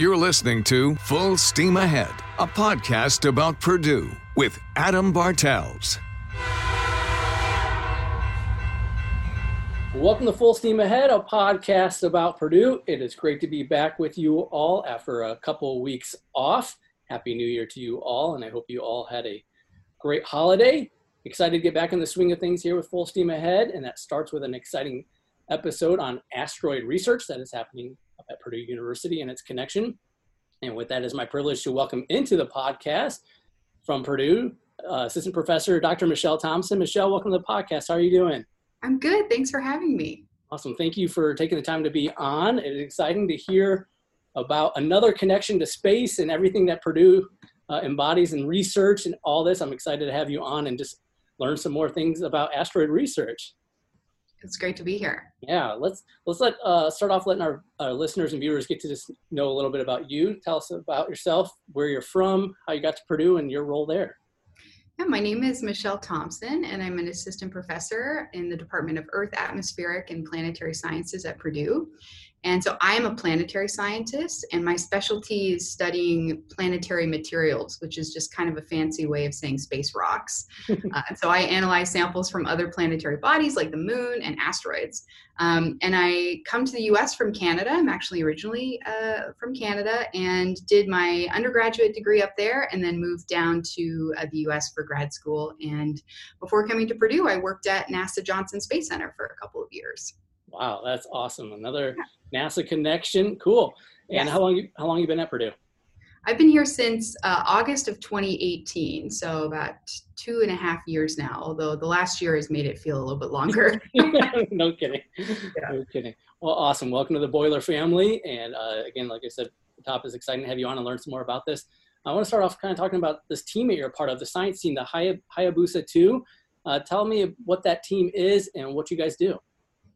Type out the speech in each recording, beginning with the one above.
You're listening to Full Steam Ahead, a podcast about Purdue with Adam Bartels. Welcome to Full Steam Ahead, a podcast about Purdue. It is great to be back with you all after a couple of weeks off. Happy New Year to you all, and I hope you all had a great holiday. Excited to get back in the swing of things here with Full Steam Ahead, and that starts with an exciting episode on asteroid research that is happening at Purdue University and its connection. And with that, is my privilege to welcome into the podcast from Purdue, uh, Assistant Professor Dr. Michelle Thompson. Michelle, welcome to the podcast. How are you doing? I'm good. Thanks for having me. Awesome. Thank you for taking the time to be on. It is exciting to hear about another connection to space and everything that Purdue uh, embodies in research and all this. I'm excited to have you on and just learn some more things about asteroid research. It's great to be here. Yeah, let's let's let uh, start off letting our, our listeners and viewers get to just know a little bit about you. Tell us about yourself, where you're from, how you got to Purdue, and your role there. Yeah, my name is Michelle Thompson, and I'm an assistant professor in the Department of Earth, Atmospheric, and Planetary Sciences at Purdue. And so I am a planetary scientist, and my specialty is studying planetary materials, which is just kind of a fancy way of saying space rocks. uh, so I analyze samples from other planetary bodies like the moon and asteroids. Um, and I come to the US from Canada. I'm actually originally uh, from Canada and did my undergraduate degree up there and then moved down to uh, the US for grad school. And before coming to Purdue, I worked at NASA Johnson Space Center for a couple of years. Wow, that's awesome. Another NASA connection. Cool. And yes. how long you, how long you been at Purdue? I've been here since uh, August of 2018, so about two and a half years now. Although the last year has made it feel a little bit longer. no kidding. Yeah. No kidding. Well, awesome. Welcome to the Boiler family. And uh, again, like I said, the top is exciting to have you on and learn some more about this. I want to start off kind of talking about this team that you're a part of, the science team, the Hayabusa 2. Uh, tell me what that team is and what you guys do.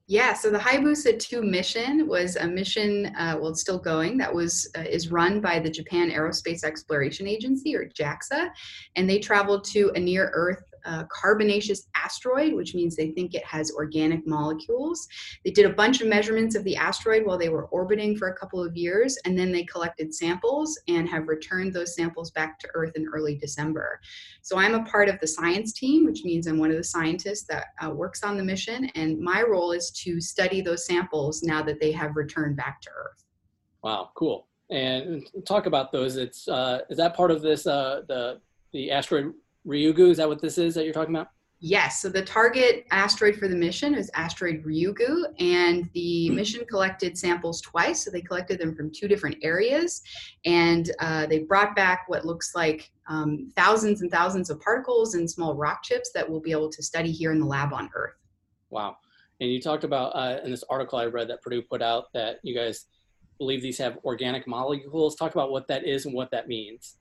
Yeah, so the Hayabusa 2 mission was a mission, uh, well, it's still going, that was uh, is run by the Japan Aerospace Exploration Agency, or JAXA, and they traveled to a near Earth carbonaceous asteroid, which means they think it has organic molecules. They did a bunch of measurements of the asteroid while they were orbiting for a couple of years, and then they collected samples and have returned those samples back to Earth in early December. So I'm a part of the science team, which means I'm one of the scientists that uh, works on the mission, and my role is to study those samples now that they have returned back to Earth. Wow, cool. And talk about those. It's uh, is that part of this uh, the the asteroid Ryugu, is that what this is that you're talking about? Yes. So the target asteroid for the mission is asteroid Ryugu, and the hmm. mission collected samples twice. So they collected them from two different areas, and uh, they brought back what looks like um, thousands and thousands of particles and small rock chips that we'll be able to study here in the lab on Earth. Wow. And you talked about uh, in this article I read that Purdue put out that you guys believe these have organic molecules. Talk about what that is and what that means.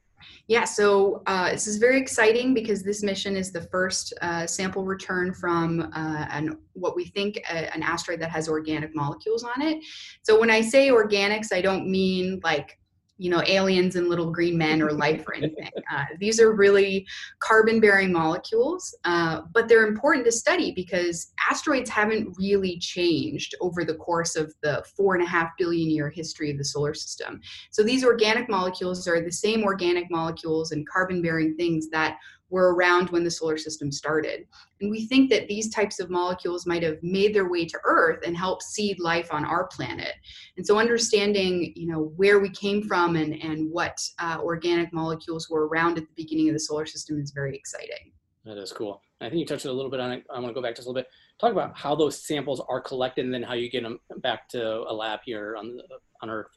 Yeah, so uh, this is very exciting because this mission is the first uh, sample return from uh, an, what we think a, uh, an asteroid that has organic molecules on it. So when I say organics, I don't mean like you know aliens and little green men or life or anything. Uh, these are really carbon bearing molecules uh, but they're important to study because asteroids haven't really changed over the course of the four and a half billion year history of the solar system. So these organic molecules are the same organic molecules and carbon bearing things that were around when the solar system started. And we think that these types of molecules might have made their way to Earth and helped seed life on our planet. And so understanding, you know, where we came from and, and what uh, organic molecules were around at the beginning of the solar system is very exciting. That is cool. I think you touched a little bit on it. I want to go back just a little bit. Talk about how those samples are collected and then how you get them back to a lab here on, on Earth.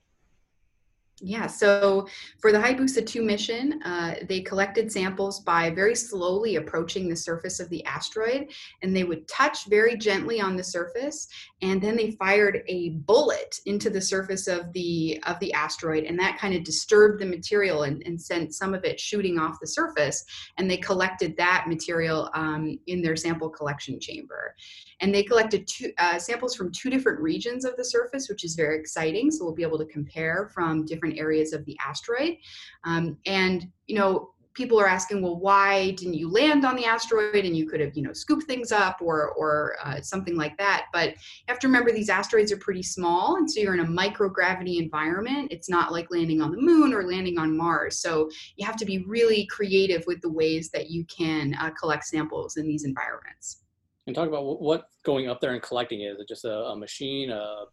Yeah, so for the Hayabusa 2 mission, uh, they collected samples by very slowly approaching the surface of the asteroid, and they would touch very gently on the surface, and then they fired a bullet into the surface of the of the asteroid, and that kind of disturbed the material and, and sent some of it shooting off the surface, and they collected that material um, in their sample collection chamber. And they collected two, uh, samples from two different regions of the surface, which is very exciting. So we'll be able to compare from different areas of the asteroid. Um, and, you know, people are asking, well, why didn't you land on the asteroid and you could have, you know, scooped things up or, or uh, something like that. But you have to remember these asteroids are pretty small. And so you're in a microgravity environment. It's not like landing on the moon or landing on Mars. So you have to be really creative with the ways that you can uh, collect samples in these environments. And talk about what going up there and collecting is. it just a, a machine, a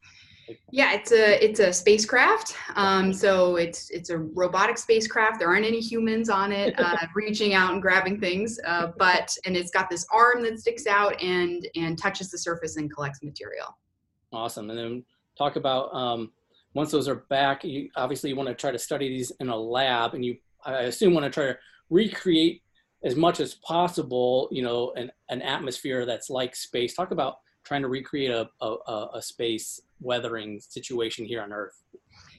yeah, it's a it's a spacecraft. Um, so it's it's a robotic spacecraft. There aren't any humans on it uh, reaching out and grabbing things, uh, but and it's got this arm that sticks out and and touches the surface and collects material. Awesome. And then talk about um, once those are back. You obviously you want to try to study these in a lab, and you I assume want to try to recreate as much as possible. You know, an an atmosphere that's like space. Talk about trying to recreate a, a, a space weathering situation here on Earth?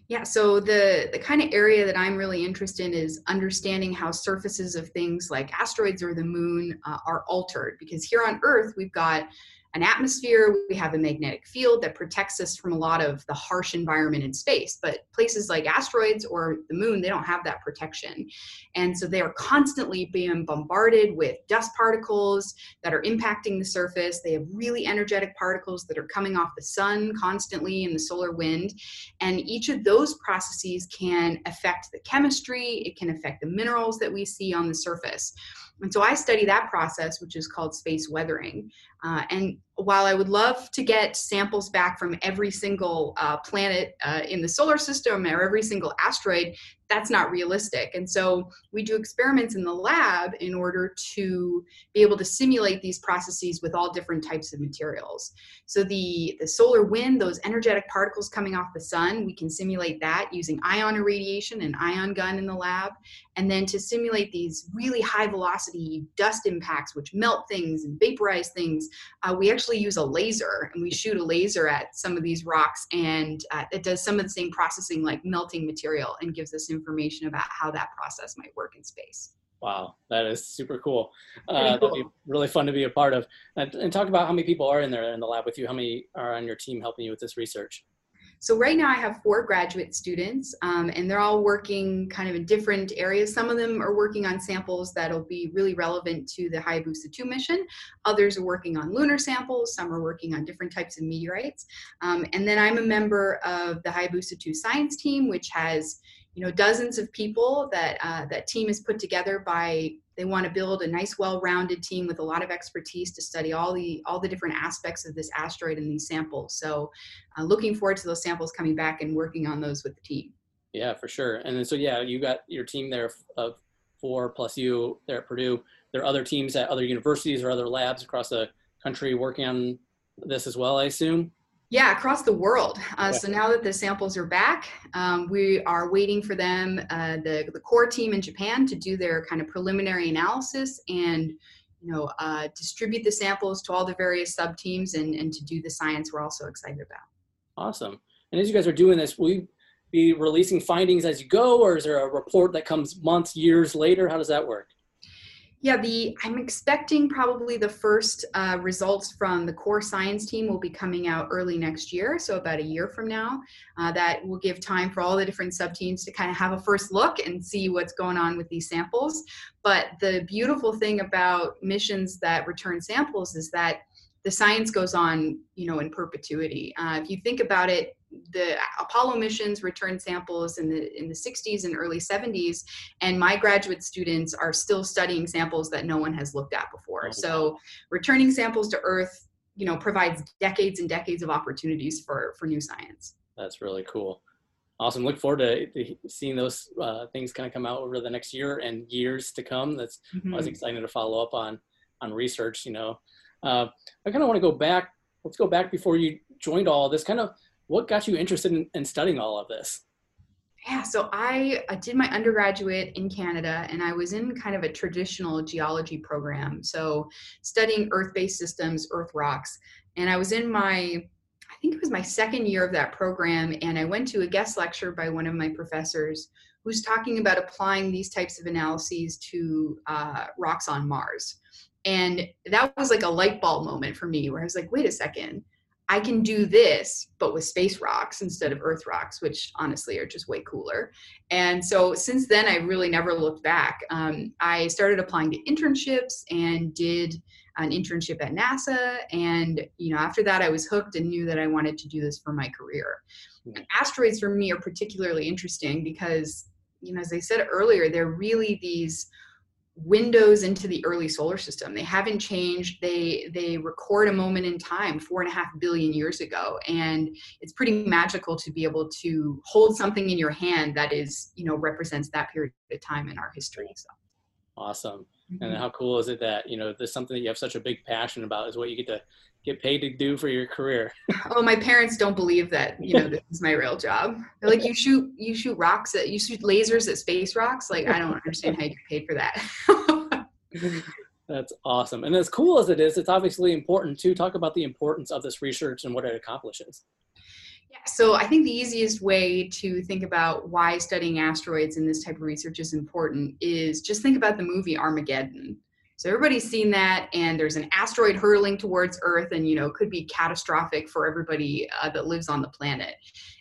Yeah, so the, the kind of area that I'm really interested in is understanding how surfaces of things like asteroids or the moon uh, are altered. Because here on Earth, we've got an atmosphere, we have a magnetic field that protects us from a lot of the harsh environment in space. But places like asteroids or the moon, they don't have that protection. And so they are constantly being bombarded with dust particles that are impacting the surface. They have really energetic particles that are coming off the sun constantly in the solar wind. And each of those processes can affect the chemistry, it can affect the minerals that we see on the surface. And so I study that process, which is called space weathering. Uh, and while I would love to get samples back from every single uh, planet uh, in the solar system or every single asteroid, that's not realistic. And so we do experiments in the lab in order to be able to simulate these processes with all different types of materials. So the, the solar wind, those energetic particles coming off the sun, we can simulate that using ion irradiation and ion gun in the lab. And then to simulate these really high velocity dust impacts, which melt things and vaporize things, uh, we actually use a laser and we shoot a laser at some of these rocks and uh, it does some of the same processing like melting material and gives us information about how that process might work in space. Wow, that is super cool. Uh, cool. That'd be really fun to be a part of. And, and, talk about how many people are in there in the lab with you. How many are on your team helping you with this research? So right now I have four graduate students, um, and they're all working kind of in different areas. Some of them are working on samples that'll be really relevant to the Hayabusa 2 mission. Others are working on lunar samples. Some are working on different types of meteorites. Um, and then I'm a member of the Hayabusa 2 science team, which has you know dozens of people that uh, that team is put together by they want to build a nice well-rounded team with a lot of expertise to study all the all the different aspects of this asteroid and these samples. So uh, looking forward to those samples coming back and working on those with the team. Yeah for sure. And then so yeah you got your team there of four plus you there at purdue. There are other teams at other universities or other labs across the country working on this as well i assume yeah, across the world. Uh, so now that the samples are back, um, we are waiting for them, uh, the, the core team in Japan, to do their kind of preliminary analysis and you know uh, distribute the samples to all the various sub teams and, and to do the science we're also excited about. Awesome. And as you guys are doing this, will you be releasing findings as you go, or is there a report that comes months, years later? How does that work? Yeah, the I'm expecting probably the first uh, results from the core science team will be coming out early next year, so about a year from now. Uh, that will give time for all the different sub teams to kind of have a first look and see what's going on with these samples. But the beautiful thing about missions that return samples is that the science goes on, you know, in perpetuity. Uh, if you think about it, the Apollo missions returned samples in the in the 60s and early 70s, and my graduate students are still studying samples that no one has looked at before. Oh, so returning samples to Earth, you know, provides decades and decades of opportunities for for new science. That's really cool. Awesome. Look forward to, to seeing those uh, things kind of come out over the next year and years to come. That's mm-hmm. I was excited to follow up on on research. You know, uh, I kind of want to go back. Let's go back before you joined all this. Kind of what got you interested in, in studying all of this? Yeah, so I, I did my undergraduate in Canada and I was in kind of a traditional geology program. So studying earth based systems, earth rocks. And I was in my I think it was my second year of that program, and I went to a guest lecture by one of my professors who's talking about applying these types of analyses to uh, rocks on Mars. And that was like a light bulb moment for me where I was like, wait a second, I can do this, but with space rocks instead of Earth rocks, which honestly are just way cooler. And so since then, I really never looked back. Um, I started applying to internships and did an internship at NASA. And you know, after that, I was hooked and knew that I wanted to do this for my career. And hmm. asteroids for me are particularly interesting because, you know, as I said earlier, they're really these windows into the early solar system. They haven't changed. They they record a moment in time four and a half billion years ago and it's pretty magical to be able to hold something in your hand that is you know represents that period of time in our history so. Awesome. Mm-hmm. and how cool is it that you know there's something that you have such a big passion about is what you get to get paid to do for your career. Oh my parents don't believe that you know this is my real job. They're like you shoot you shoot rocks at you shoot lasers at space rocks? Like i don't understand how you get paid for that. That's awesome. And as cool as it is it's obviously important to talk about the importance of this research and what it accomplishes. Yeah, so I think the easiest way to think about why studying asteroids in this type of research is important is just think about the movie Armageddon. So everybody's seen that, and there's an asteroid hurtling towards Earth, and you know could be catastrophic for everybody uh, that lives on the planet.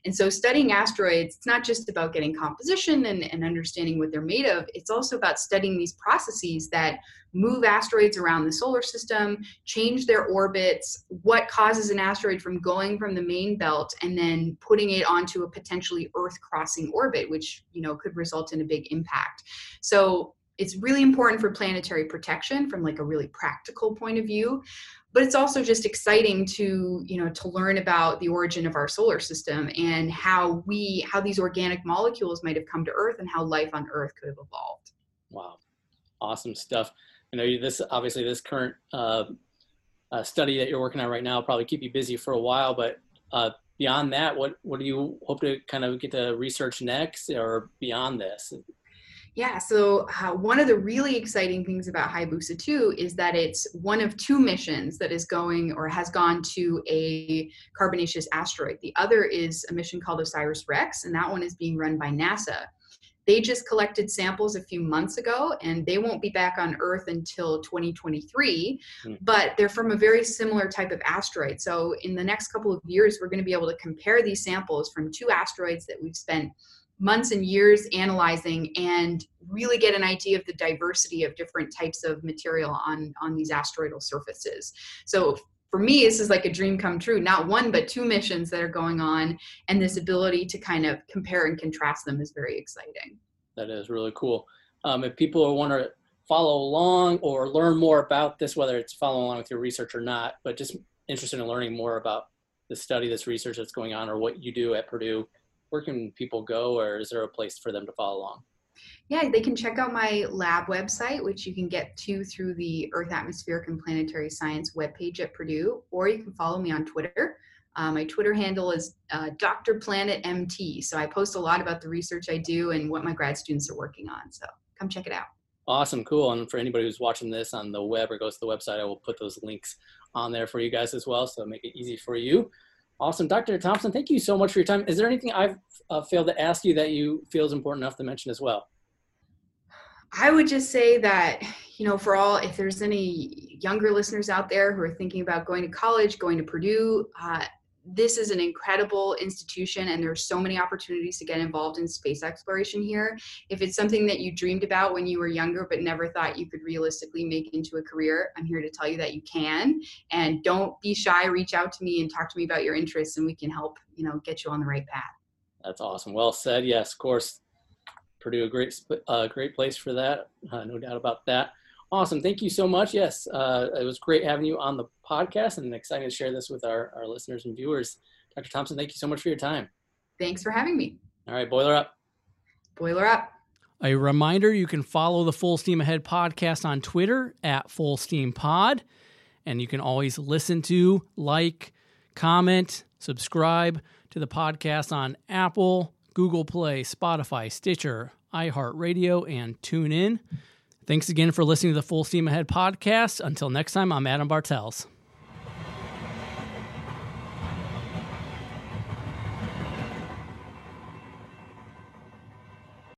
And so studying asteroids, it's not just about getting composition and, and understanding what they're made of. It's also about studying these processes that move asteroids around the solar system, change their orbits, what causes an asteroid from going from the main belt and then putting it onto a potentially Earth crossing orbit, which you know could result in a big impact. So it's really important for planetary protection from like a really practical point of view but it's also just exciting to you know to learn about the origin of our solar system and how we how these organic molecules might have come to earth and how life on earth could have evolved. Wow. Awesome stuff. I know this obviously this current uh, uh, study that you're working on right now probably keep you busy for a while but uh, beyond that what what do you hope to kind of get to research next or beyond this yeah, so uh, one of the really exciting things about Hayabusa 2 is that it's one of two missions that is going or has gone to a carbonaceous asteroid. The other is a mission called OSIRIS REx, and that one is being run by NASA. They just collected samples a few months ago, and they won't be back on Earth until 2023, mm. but they're from a very similar type of asteroid. So, in the next couple of years, we're going to be able to compare these samples from two asteroids that we've spent months and years analyzing and really get an idea of the diversity of different types of material on on these asteroidal surfaces. So for me this is like a dream come true. Not one but two missions that are going on and this ability to kind of compare and contrast them is very exciting. That is really cool. Um, if people want to follow along or learn more about this whether it's following along with your research or not but just interested in learning more about the study this research that's going on or what you do at purdue where can people go or is there a place for them to follow along? Yeah, they can check out my lab website, which you can get to through the Earth Atmospheric and Planetary Science webpage at Purdue, or you can follow me on Twitter. Uh, my Twitter handle is uh, Dr. Planet MT. So I post a lot about the research I do and what my grad students are working on. So come check it out. Awesome, cool. And for anybody who's watching this on the web or goes to the website, I will put those links on there for you guys as well. So make it easy for you. Awesome. Dr. Thompson, thank you so much for your time. Is there anything I've uh, failed to ask you that you feel is important enough to mention as well? I would just say that, you know, for all, if there's any younger listeners out there who are thinking about going to college, going to Purdue, uh, this is an incredible institution and there's so many opportunities to get involved in space exploration here. If it's something that you dreamed about when you were younger but never thought you could realistically make into a career i'm here to tell you that you can. And don't be shy reach out to me and talk to me about your interests and we can help you know get you on the right path. That's awesome. Well said. Yes of course purdue a great uh, great place for that uh, no doubt about that Awesome. Thank you so much. Yes, uh, it was great having you on the podcast and excited to share this with our, our listeners and viewers. Dr. Thompson, thank you so much for your time. Thanks for having me. All right, boiler up. Boiler up. A reminder you can follow the Full Steam Ahead podcast on Twitter at Full Steam Pod. And you can always listen to, like, comment, subscribe to the podcast on Apple, Google Play, Spotify, Stitcher, iHeartRadio, and TuneIn. Thanks again for listening to the Full Steam Ahead podcast. Until next time, I'm Adam Bartels.